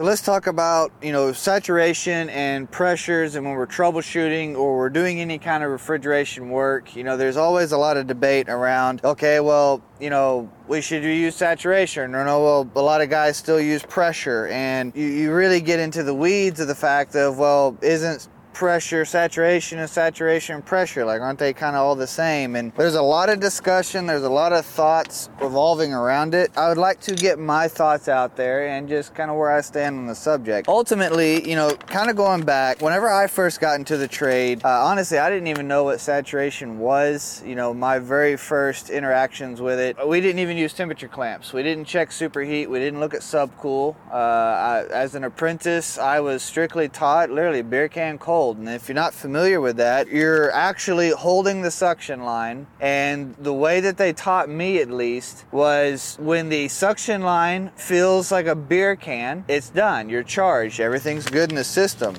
So let's talk about, you know, saturation and pressures and when we're troubleshooting or we're doing any kind of refrigeration work, you know, there's always a lot of debate around, okay, well, you know, we should use saturation. Or no, well, a lot of guys still use pressure. And you, you really get into the weeds of the fact of, well, isn't pressure, saturation, and saturation pressure. Like, aren't they kind of all the same? And there's a lot of discussion, there's a lot of thoughts revolving around it. I would like to get my thoughts out there and just kind of where I stand on the subject. Ultimately, you know, kind of going back, whenever I first got into the trade, uh, honestly, I didn't even know what saturation was. You know, my very first interactions with it, we didn't even use temperature clamps. We didn't check superheat. We didn't look at subcool. Uh, I, as an apprentice, I was strictly taught literally beer can cold cold. And if you're not familiar with that, you're actually holding the suction line. And the way that they taught me, at least, was when the suction line feels like a beer can, it's done. You're charged. Everything's good in the system.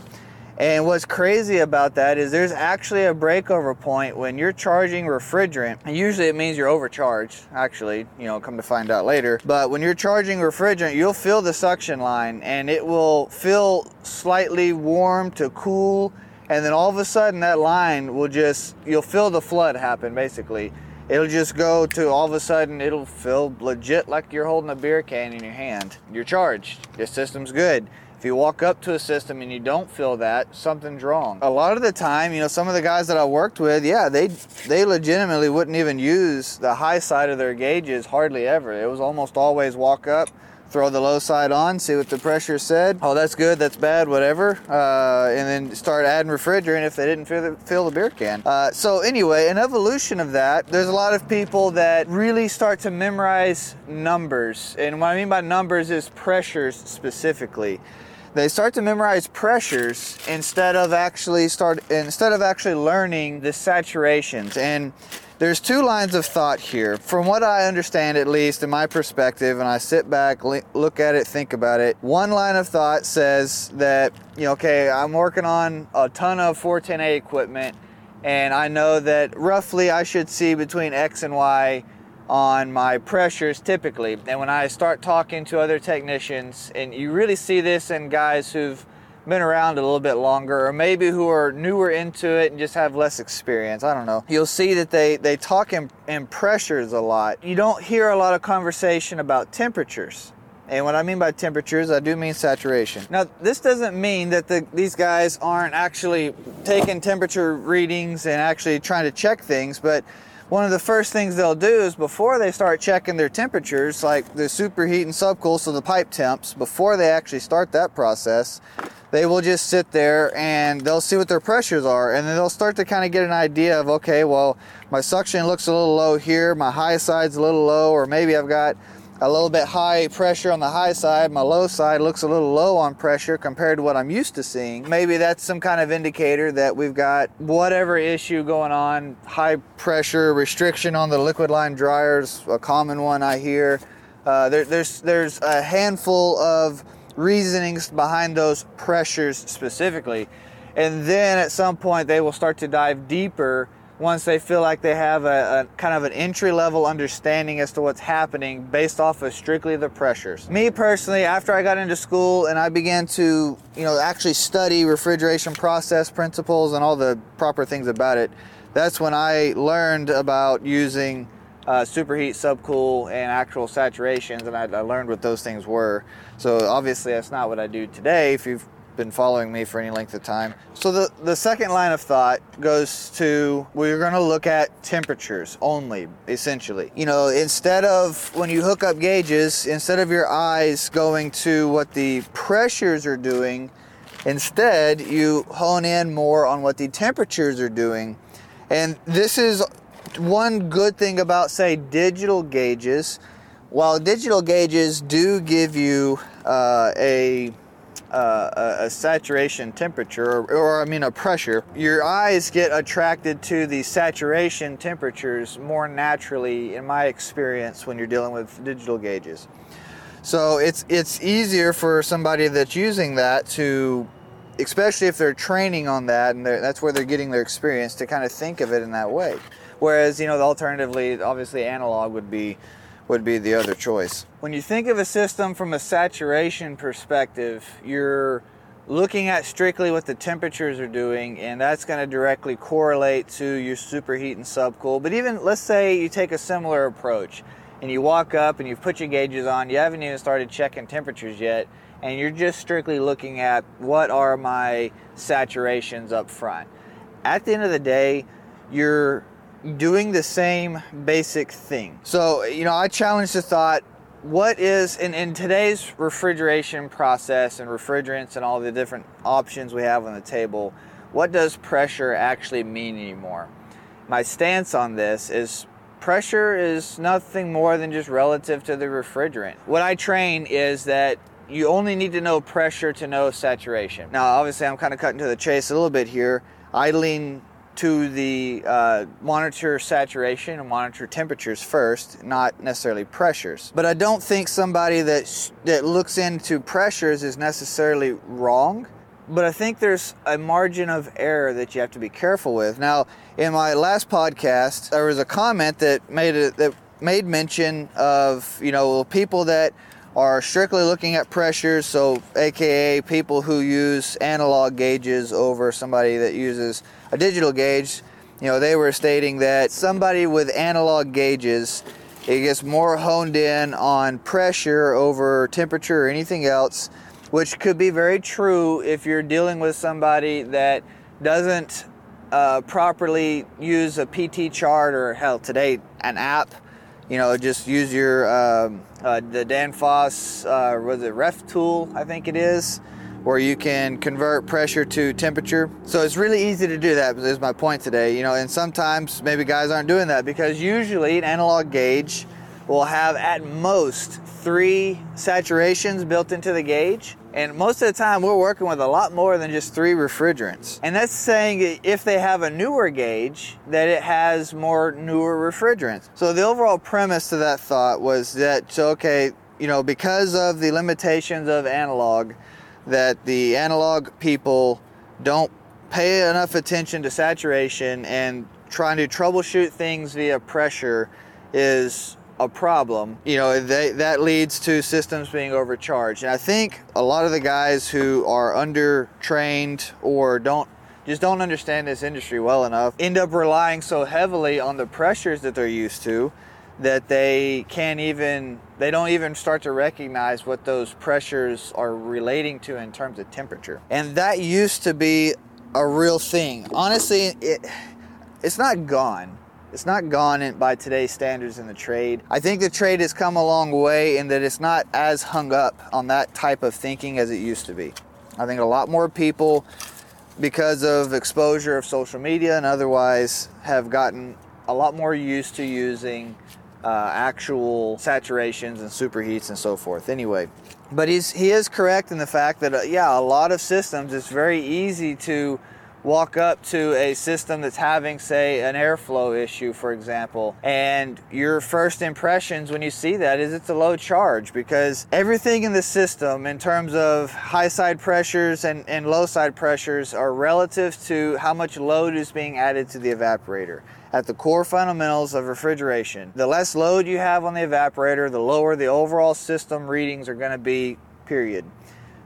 And what's crazy about that is there's actually a breakover point when you're charging refrigerant. And usually it means you're overcharged, actually, you know, come to find out later. But when you're charging refrigerant, you'll feel the suction line and it will feel slightly warm to cool. And then all of a sudden that line will just, you'll feel the flood happen basically. It'll just go to all of a sudden, it'll feel legit like you're holding a beer can in your hand. You're charged. Your system's good. If you walk up to a system and you don't feel that, something's wrong. A lot of the time, you know, some of the guys that I worked with, yeah, they they legitimately wouldn't even use the high side of their gauges hardly ever. It was almost always walk up, throw the low side on, see what the pressure said. Oh, that's good, that's bad, whatever. Uh, and then start adding refrigerant if they didn't fill the, fill the beer can. Uh, so, anyway, an evolution of that, there's a lot of people that really start to memorize numbers. And what I mean by numbers is pressures specifically they start to memorize pressures instead of actually start instead of actually learning the saturations and there's two lines of thought here from what i understand at least in my perspective and i sit back look at it think about it one line of thought says that you know okay i'm working on a ton of 410a equipment and i know that roughly i should see between x and y on my pressures typically. And when I start talking to other technicians, and you really see this in guys who've been around a little bit longer or maybe who are newer into it and just have less experience i don't know. You'll see that they they talk in, in pressures a lot. You don't hear a lot of conversation about temperatures. And what I mean by temperatures, I do mean saturation. Now, this doesn't mean that the, these guys aren't actually taking temperature readings and actually trying to check things, but one of the first things they'll do is before they start checking their temperatures, like the superheat and subcool, so the pipe temps, before they actually start that process, they will just sit there and they'll see what their pressures are and then they'll start to kind of get an idea of okay well my suction looks a little low here my high side's a little low or maybe i've got a little bit high pressure on the high side. My low side looks a little low on pressure compared to what I'm used to seeing. Maybe that's some kind of indicator that we've got whatever issue going on. High pressure restriction on the liquid line dryers, a common one I hear. Uh, there, there's there's a handful of reasonings behind those pressures specifically, and then at some point they will start to dive deeper once they feel like they have a, a, kind of an entry level understanding as to what's happening based off of strictly the pressures. Me personally, after I got into school and I began to, you know, actually study refrigeration process principles and all the proper things about it, that's when I learned about using uh, superheat, subcool, and actual saturations, and I, I learned what those things were. So obviously, that's not what I do today. If you've been following me for any length of time. So the, the second line of thought goes to we're going to look at temperatures only, essentially. You know, instead of when you hook up gauges, instead of your eyes going to what the pressures are doing, instead you hone in more on what the temperatures are doing. And this is one good thing about, say, digital gauges. While digital gauges do give you uh, a uh, a, saturation temperature, or, or, I mean a pressure, your eyes get attracted to the saturation temperatures more naturally, in my experience, when you're dealing with digital gauges. So it's it's easier for somebody that's using that to, especially if they're training on that and that's where they're getting their experience, to kind of think of it in that way. Whereas you know, alternatively, obviously analog would be would be the other choice. When you think of a system from a saturation perspective, you're looking at strictly what the temperatures are doing, and that's going to directly correlate to your superheat and subcool. But even let's say you take a similar approach and you walk up and you've put your gauges on, you haven't even started checking temperatures yet, and you're just strictly looking at what are my saturations up front. At the end of the day, you're doing the same basic thing. So, you know, I challenge the thought what is in, in today's refrigeration process and refrigerants and all the different options we have on the table, what does pressure actually mean anymore? My stance on this is pressure is nothing more than just relative to the refrigerant. What I train is that you only need to know pressure to know saturation. Now, obviously, I'm kind of cutting to the chase a little bit here. I lean to the uh, monitor saturation and monitor temperatures first, not necessarily pressures. But I don't think somebody that sh- that looks into pressures is necessarily wrong. But I think there's a margin of error that you have to be careful with. Now, in my last podcast, there was a comment that made it that made mention of you know people that are strictly looking at pressures, so aka people who use analog gauges over somebody that uses a digital gauge. You know, they were stating that somebody with analog gauges it gets more honed in on pressure over temperature or anything else, which could be very true if you're dealing with somebody that doesn't uh, properly use a PT chart or hell today an app you know, just use your um, uh, the Danfoss uh, was it Ref tool, I think it is, where you can convert pressure to temperature. So it's really easy to do that. Is my point today. You know, and sometimes maybe guys aren't doing that because usually an analog gauge will have at most three saturations built into the gauge. And most of the time, we're working with a lot more than just three refrigerants. And that's saying if they have a newer gauge, that it has more newer refrigerants. So the overall premise to that thought was that, okay, you know, because of the limitations of analog, that the analog people don't pay enough attention to saturation and trying to troubleshoot things via pressure is a problem, you know, they, that leads to systems being overcharged. And I think a lot of the guys who are under trained or don't just don't understand this industry well enough end up relying so heavily on the pressures that they're used to that they can't even they don't even start to recognize what those pressures are relating to in terms of temperature. And that used to be a real thing. Honestly, it it's not gone it's not gone by today's standards in the trade. I think the trade has come a long way in that it's not as hung up on that type of thinking as it used to be. I think a lot more people, because of exposure of social media and otherwise, have gotten a lot more used to using uh, actual saturations and superheats and so forth. Anyway, but he's he is correct in the fact that uh, yeah, a lot of systems it's very easy to walk up to a system that's having, say, an airflow issue, for example, and your first impressions when you see that is it's a low charge because everything in the system, in terms of high side pressures and, and low side pressures, are relative to how much load is being added to the evaporator at the core fundamentals of refrigeration. The less load you have on the evaporator, the lower the overall system readings are going to be, period.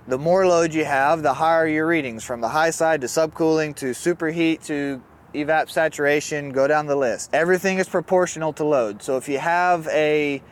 The more load you have, the higher your readings from the high side to subcooling to superheat to evap saturation, go down the list. Everything is proportional to load. So if you have a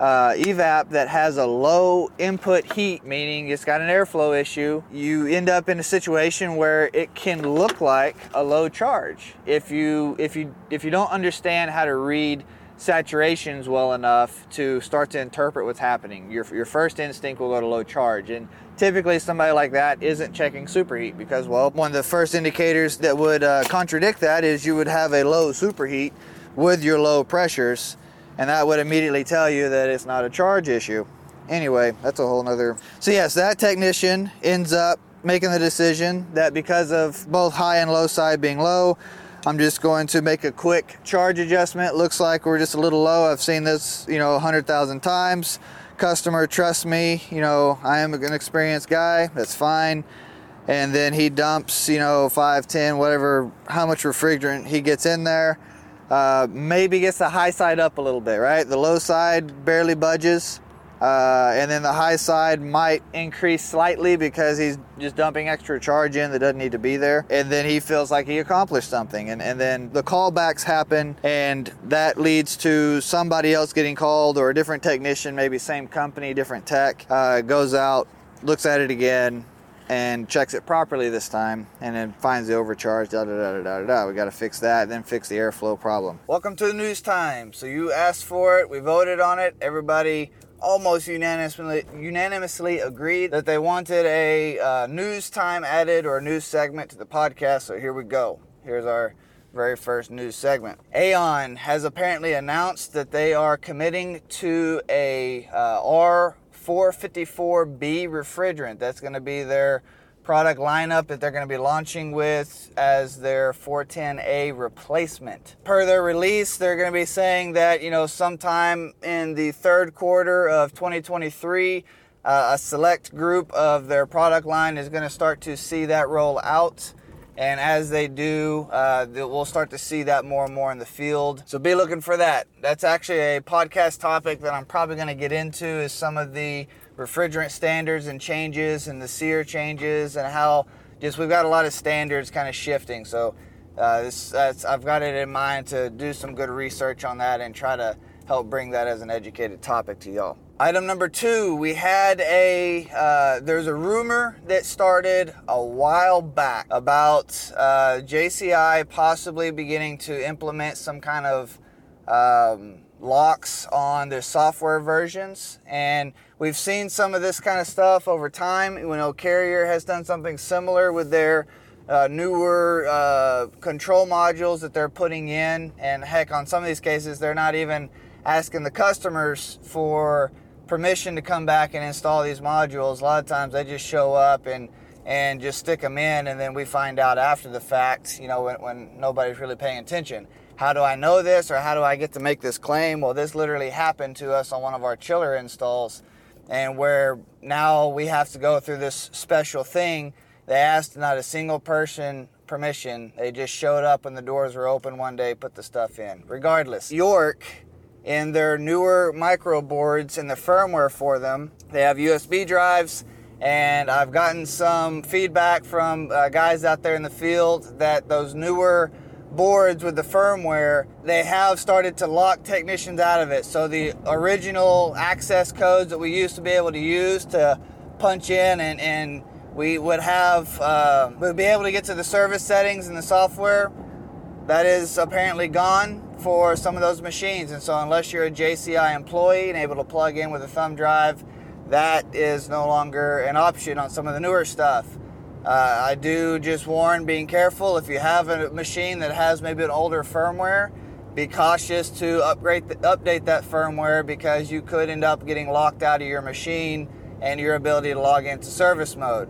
uh, evap that has a low input heat, meaning it's got an airflow issue, you end up in a situation where it can look like a low charge. If you if you if you don't understand how to read saturations well enough to start to interpret what's happening. Your, your first instinct will go to low charge. And typically, somebody like that isn't checking superheat because, well, one of the first indicators that would uh, contradict that is you would have a low superheat with your low pressures, and that would immediately tell you that it's not a charge issue. Anyway, that's a whole nother. So, yes, that technician ends up making the decision that because of both high and low side being low, I'm just going to make a quick charge adjustment. Looks like we're just a little low. I've seen this, you know, 100,000 times. Customer trust me, you know, I am an experienced guy. That's fine. And then he dumps, you know, 5, 10, whatever, how much refrigerant he gets in there. uh, maybe gets the high side up a little bit, right? The low side barely budges. Uh, and then the high side might increase slightly because he's just dumping extra charge in that doesn't need to be there. And then he feels like he accomplished something. And, and then the callbacks happen, and that leads to somebody else getting called or a different technician, maybe same company, different tech, uh, goes out, looks at it again, and checks it properly this time and then finds the overcharge da da da da da da. We got to fix that then fix the airflow problem. Welcome to the news time. So you asked for it. We voted on it. Everybody almost unanimously unanimously agreed that they wanted a uh, news time added or a news segment to the podcast. So here we go. Here's our very first news segment. AAON has apparently announced that they are committing to a uh, R454B refrigerant. That's going to be their product lineup that they're going to be launching with as their 410A replacement. Per their release, they're going to be saying that, you know, sometime in the third quarter of 2023, uh, a select group of their product line is going to start to see that roll out. And as they do, uh, we'll start to see that more and more in the field. So be looking for that. That's actually a podcast topic that I'm probably going to get into is some of the refrigerant standards and changes and the SEER changes and how just we've got a lot of standards kind of shifting. So uh, this, I've got it in mind to do some good research on that and try to help bring that as an educated topic to y'all. Item number two, we had a uh, there's a rumor that started a while back about uh, JCI possibly beginning to implement some kind of um, locks on their software versions. And we've seen some of this kind of stuff over time. You know, Carrier has done something similar with their uh, newer uh, control modules that they're putting in. And heck, on some of these cases, they're not even asking the customers for permission to come back and install these modules. A lot of times they just show up and and just stick them in, and then we find out after the fact, you know, when, when nobody's really paying attention how do I know this or how do I get to make this claim? Well, this literally happened to us on one of our chiller installs, and where now we have to go through this special thing. They asked not a single person permission. They just showed up when the doors were open one day, put the stuff in. Regardless, York, in their newer micro boards and the firmware for them, they have USB drives. And I've gotten some feedback from uh, guys out there in the field that those newer boards with the firmware, they have started to lock technicians out of it. So the original access codes that we used to be able to use to punch in and, and we would have, uh, we'd be able to get to the service settings in the software. That is apparently gone for some of those machines. And so unless you're a JCI employee and able to plug in with a thumb drive, that is no longer an option on some of the newer stuff. Uh, I do just warn being careful if you have a machine that has maybe an older firmware, be cautious to upgrade the, update that firmware because you could end up getting locked out of your machine and your ability to log into service mode.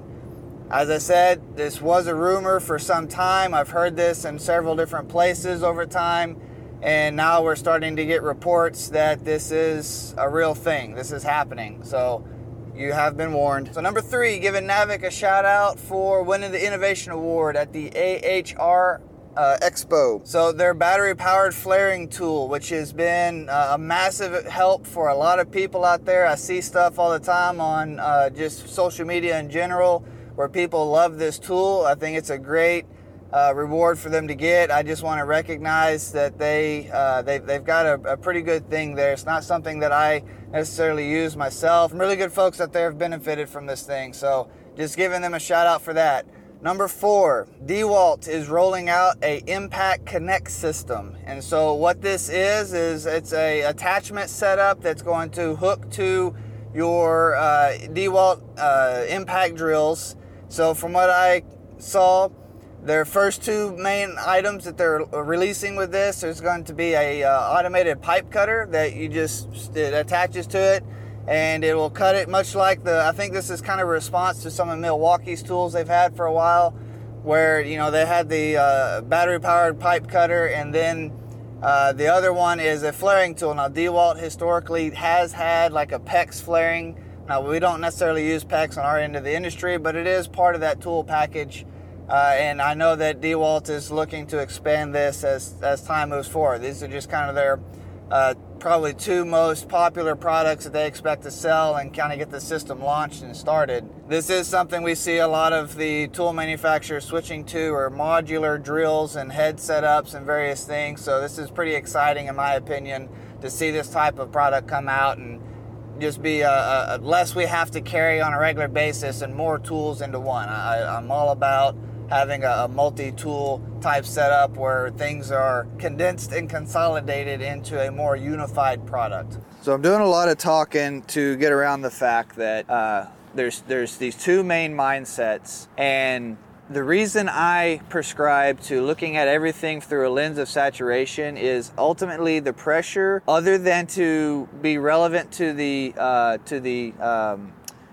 As I said, this was a rumor for some time. I've heard this in several different places over time, and now we're starting to get reports that this is a real thing. This is happening. So you have been warned. So number three, giving Navac a shout out for winning the Innovation Award at the AHR uh, Expo. So their battery powered flaring tool, which has been uh, a massive help for a lot of people out there. I see stuff all the time on uh, just social media in general where people love this tool. I think it's a great uh, reward for them to get. I just want to recognize that they, uh, they they've got a, a, pretty good thing there. It's not something that I necessarily use myself. Really good folks out there have benefited from this thing, so just giving them a shout out for that. Number four, DeWalt is rolling out a Impact Connect system, and so what this is is it's a attachment setup that's going to hook to your uh, DeWalt uh, impact drills. So from what I saw, their first two main items that they're releasing with this is going to be a uh, automated pipe cutter that you just it attaches to it and it will cut it much like the I think this is kind of a response to some of Milwaukee's tools they've had for a while where you know they had the uh, battery powered pipe cutter and then uh, the other one is a flaring tool. Now DeWalt historically has had like a PEX flaring. Now we don't necessarily use PEX on our end of the industry but it is part of that tool package Uh, and I know that DeWalt is looking to expand this as, as time moves forward. These are just kind of their uh, probably two most popular products that they expect to sell and kind of get the system launched and started. This is something we see a lot of the tool manufacturers switching to or modular drills and head setups and various things. So this is pretty exciting in my opinion to see this type of product come out and just be a, a, less we have to carry on a regular basis and more tools into one. I, I'm all about having a, a multi-tool type setup where things are condensed and consolidated into a more unified product. So I'm doing a lot of talking to get around the fact that uh, there's there's these two main mindsets and the reason I prescribe to looking at everything through a lens of saturation is ultimately the pressure, other than to be relevant to the uh, to the um,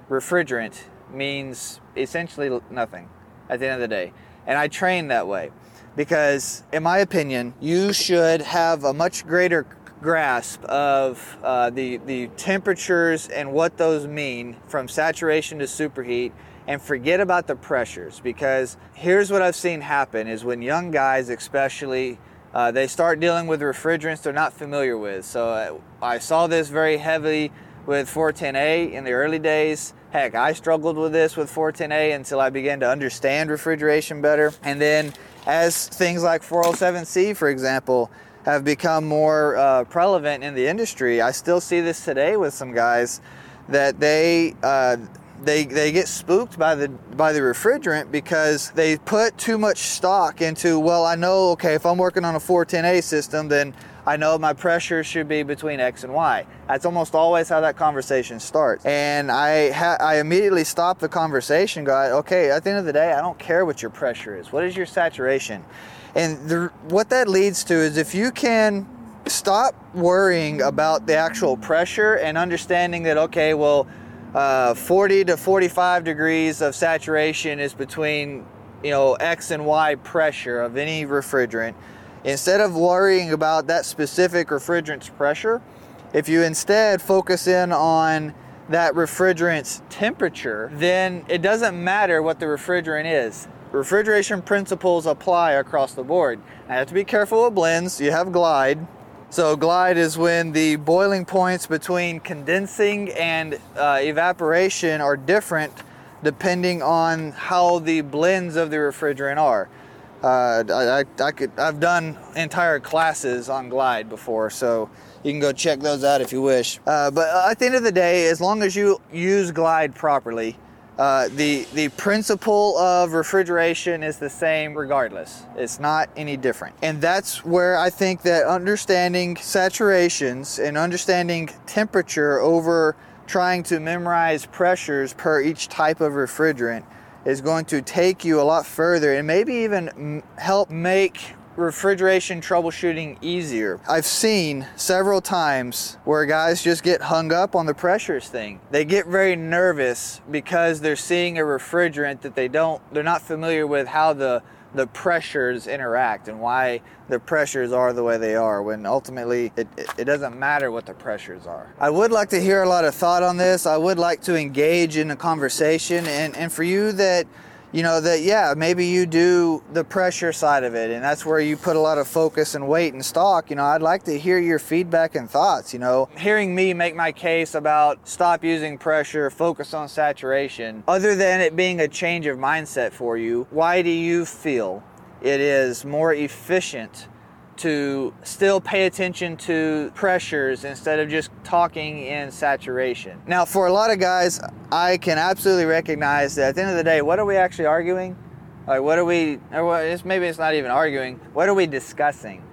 refrigerant, means essentially nothing at the end of the day. And I train that way because, in my opinion, you should have a much greater grasp of uh, the, the temperatures and what those mean from saturation to superheat and forget about the pressures. Because here's what I've seen happen is when young guys especially uh, they start dealing with refrigerants they're not familiar with. So uh, I saw this very heavily with 410A in the early days Heck, I struggled with this with 410A until I began to understand refrigeration better. And then, as things like 407C, for example, have become more uh, prevalent in the industry, I still see this today with some guys that they. Uh, they, they get spooked by the by the refrigerant because they put too much stock into well I know okay if I'm working on a 410A system then I know my pressure should be between X and Y. That's almost always how that conversation starts. And I ha- I immediately stop the conversation, go, okay, at the end of the day, I don't care what your pressure is. What is your saturation? And the, what that leads to is if you can stop worrying about the actual pressure and understanding that, okay, well, uh, 40 to 45 degrees of saturation is between you know X and Y pressure of any refrigerant Instead of worrying about that specific refrigerant's pressure, if you instead focus in on that refrigerant's temperature, then it doesn't matter what the refrigerant is. Refrigeration principles apply across the board. I have to be careful with blends. You have glide. So, glide is when the boiling points between condensing and uh, evaporation are different depending on how the blends of the refrigerant are. Uh, I, I could I've done entire classes on Glide before, so you can go check those out if you wish. Uh, but at the end of the day, as long as you use Glide properly, uh, the the principle of refrigeration is the same regardless. It's not any different, and that's where I think that understanding saturations and understanding temperature over trying to memorize pressures per each type of refrigerant is going to take you a lot further and maybe even help make refrigeration troubleshooting easier. I've seen several times where guys just get hung up on the pressures thing. They get very nervous because they're seeing a refrigerant that they don't they're not familiar with how the the pressures interact and why the pressures are the way they are when ultimately it, it, doesn't matter what the pressures are. I would like to hear a lot of thought on this. I would like to engage in a conversation and, and for you that you know that yeah maybe you do the pressure side of it and that's where you put a lot of focus and weight and stock you know i'd like to hear your feedback and thoughts you know. Hearing me make my case about stop using pressure focus on saturation other than it being a change of mindset for you why do you feel it is more efficient to still pay attention to pressures instead of just talking in saturation. Now, for a lot of guys, I can absolutely recognize that at the end of the day, what are we actually arguing? Like, what are we, or it's, maybe it's not even arguing, what are we discussing?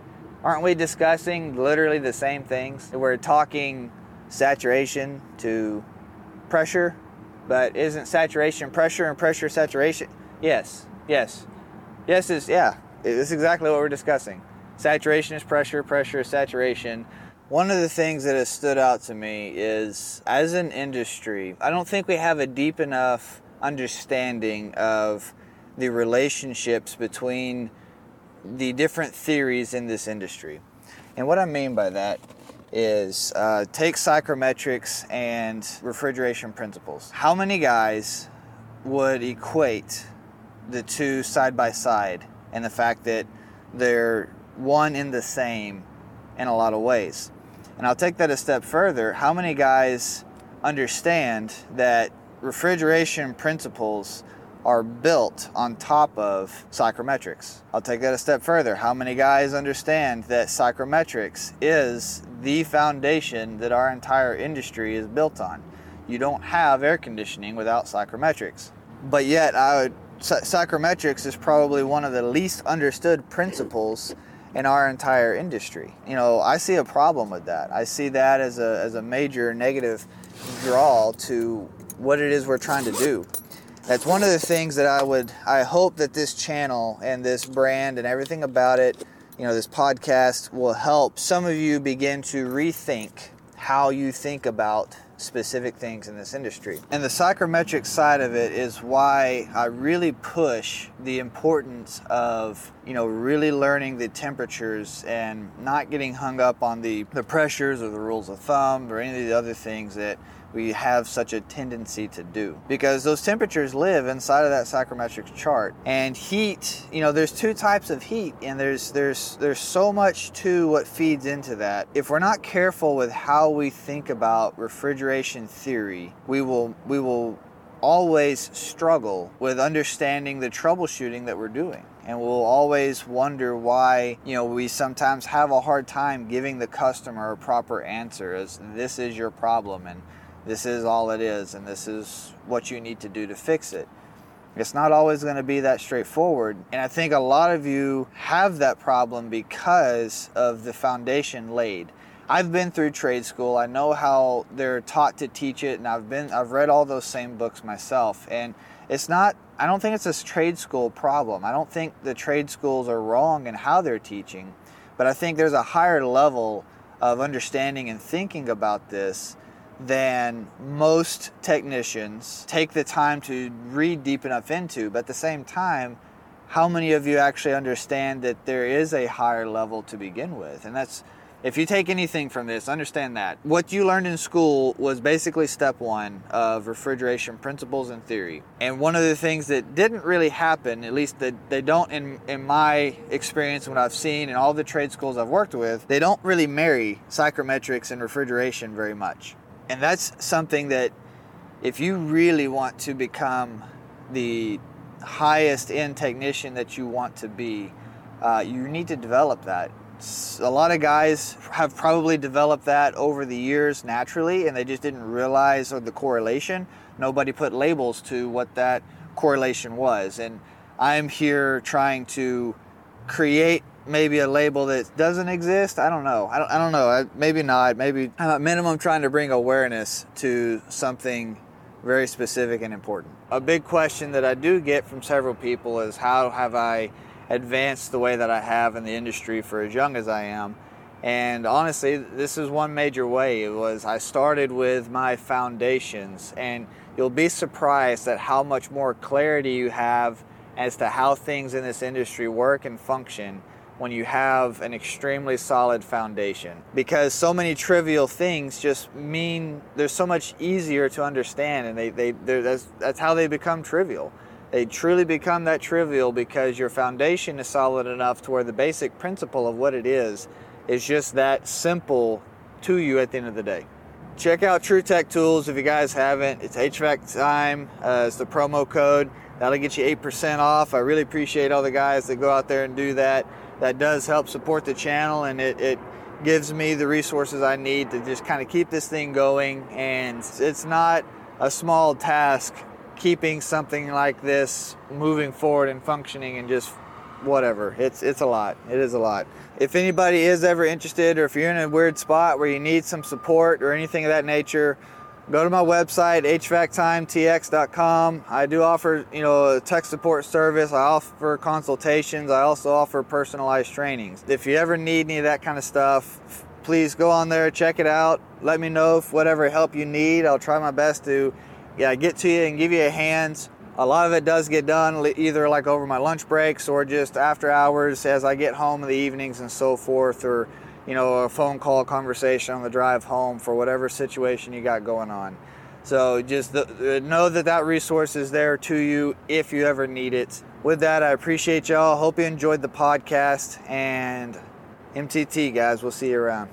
Aren't we discussing literally the same things? We're talking saturation to pressure, but isn't saturation pressure and pressure saturation? Yes, yes. Yes, is, yeah, it's exactly what we're discussing. Saturation is pressure, pressure is saturation. One of the things that has stood out to me is as an industry, I don't think we have a deep enough understanding of the relationships between the different theories in this industry. And what I mean by that is uh, take psychrometrics and refrigeration principles. How many guys would equate the two side by side and the fact that they're one in the same in a lot of ways. And I'll take that a step further. How many guys understand that refrigeration principles are built on top of psychrometrics? I'll take that a step further. How many guys understand that psychrometrics is the foundation that our entire industry is built on? You don't have air conditioning without psychrometrics. But yet, I would, psychrometrics is probably one of the least understood principles in our entire industry. You know, I see a problem with that. I see that as a, as a major negative draw to what it is we're trying to do. That's one of the things that I would, I hope that this channel and this brand and everything about it, you know, this podcast will help some of you begin to rethink how you think about specific things in this industry. And the psychrometric side of it is why I really push the importance of, you know, really learning the temperatures and not getting hung up on the, the pressures or the rules of thumb or any of the other things that we have such a tendency to do. Because those temperatures live inside of that psychrometric chart. And heat you know there's two types of heat and there's there's there's so much to what feeds into that. If we're not careful with how we think about refrigeration theory we will we will always struggle with understanding the troubleshooting that we're doing. And we'll always wonder why you know we sometimes have a hard time giving the customer a proper answer as this is your problem and this is all it is, and this is what you need to do to fix it. It's not always going to be that straightforward. And I think a lot of you have that problem because of the foundation laid. I've been through trade school. I know how they're taught to teach it and I've been I've read all those same books myself and it's not I don't think it's a trade school problem. I don't think the trade schools are wrong in how they're teaching, but I think there's a higher level of understanding and thinking about this than most technicians take the time to read deep enough into. But at the same time, how many of you actually understand that there is a higher level to begin with? And that's if you take anything from this, understand that. What you learned in school was basically step one of refrigeration principles and theory. And one of the things that didn't really happen, at least that they don't in, in my experience, what I've seen in all the trade schools I've worked with, they don't really marry psychrometrics and refrigeration very much. And that's something that if you really want to become the highest end technician that you want to be, uh, you need to develop that. A lot of guys have probably developed that over the years naturally, and they just didn't realize the correlation. Nobody put labels to what that correlation was. And I'm here trying to create maybe a label that doesn't exist. I don't know. I don't, I don't know. I, maybe not. Maybe I'm at minimum trying to bring awareness to something very specific and important. A big question that I do get from several people is how have I advanced the way that I have in the industry for as young as I am? And honestly, this is one major way. It was I started with my foundations, and you'll be surprised at how much more clarity you have as to how things in this industry work and function when you have an extremely solid foundation. Because so many trivial things just mean they're so much easier to understand and they, they that's, that's how they become trivial. They truly become that trivial because your foundation is solid enough to where the basic principle of what it is is just that simple to you at the end of the day. Check out TruTech Tools if you guys haven't. It's hvac time uh, it's the promo code. That'll get you 8% off. I really appreciate all the guys that go out there and do that that does help support the channel and it, it gives me the resources I need to just kind of keep this thing going. And it's not a small task keeping something like this moving forward and functioning and just whatever. It's it's a lot. It is a lot. If anybody is ever interested or if you're in a weird spot where you need some support or anything of that nature, go to my website hvactimetx.com i do offer you know a tech support service. I offer consultations. I also offer personalized trainings. If you ever need any of that kind of stuff please go on there check it out. Let me know if whatever help you need. I'll try my best to yeah get to you and give you a hand a lot of it does get done either like over my lunch breaks or just after hours as i get home in the evenings and so forth or you know, a phone call conversation on the drive home for whatever situation you got going on. So just the, uh, know that that resource is there to you if you ever need it, with that, I appreciate y'all. Hope you enjoyed the podcast and MTT guys. We'll see you around.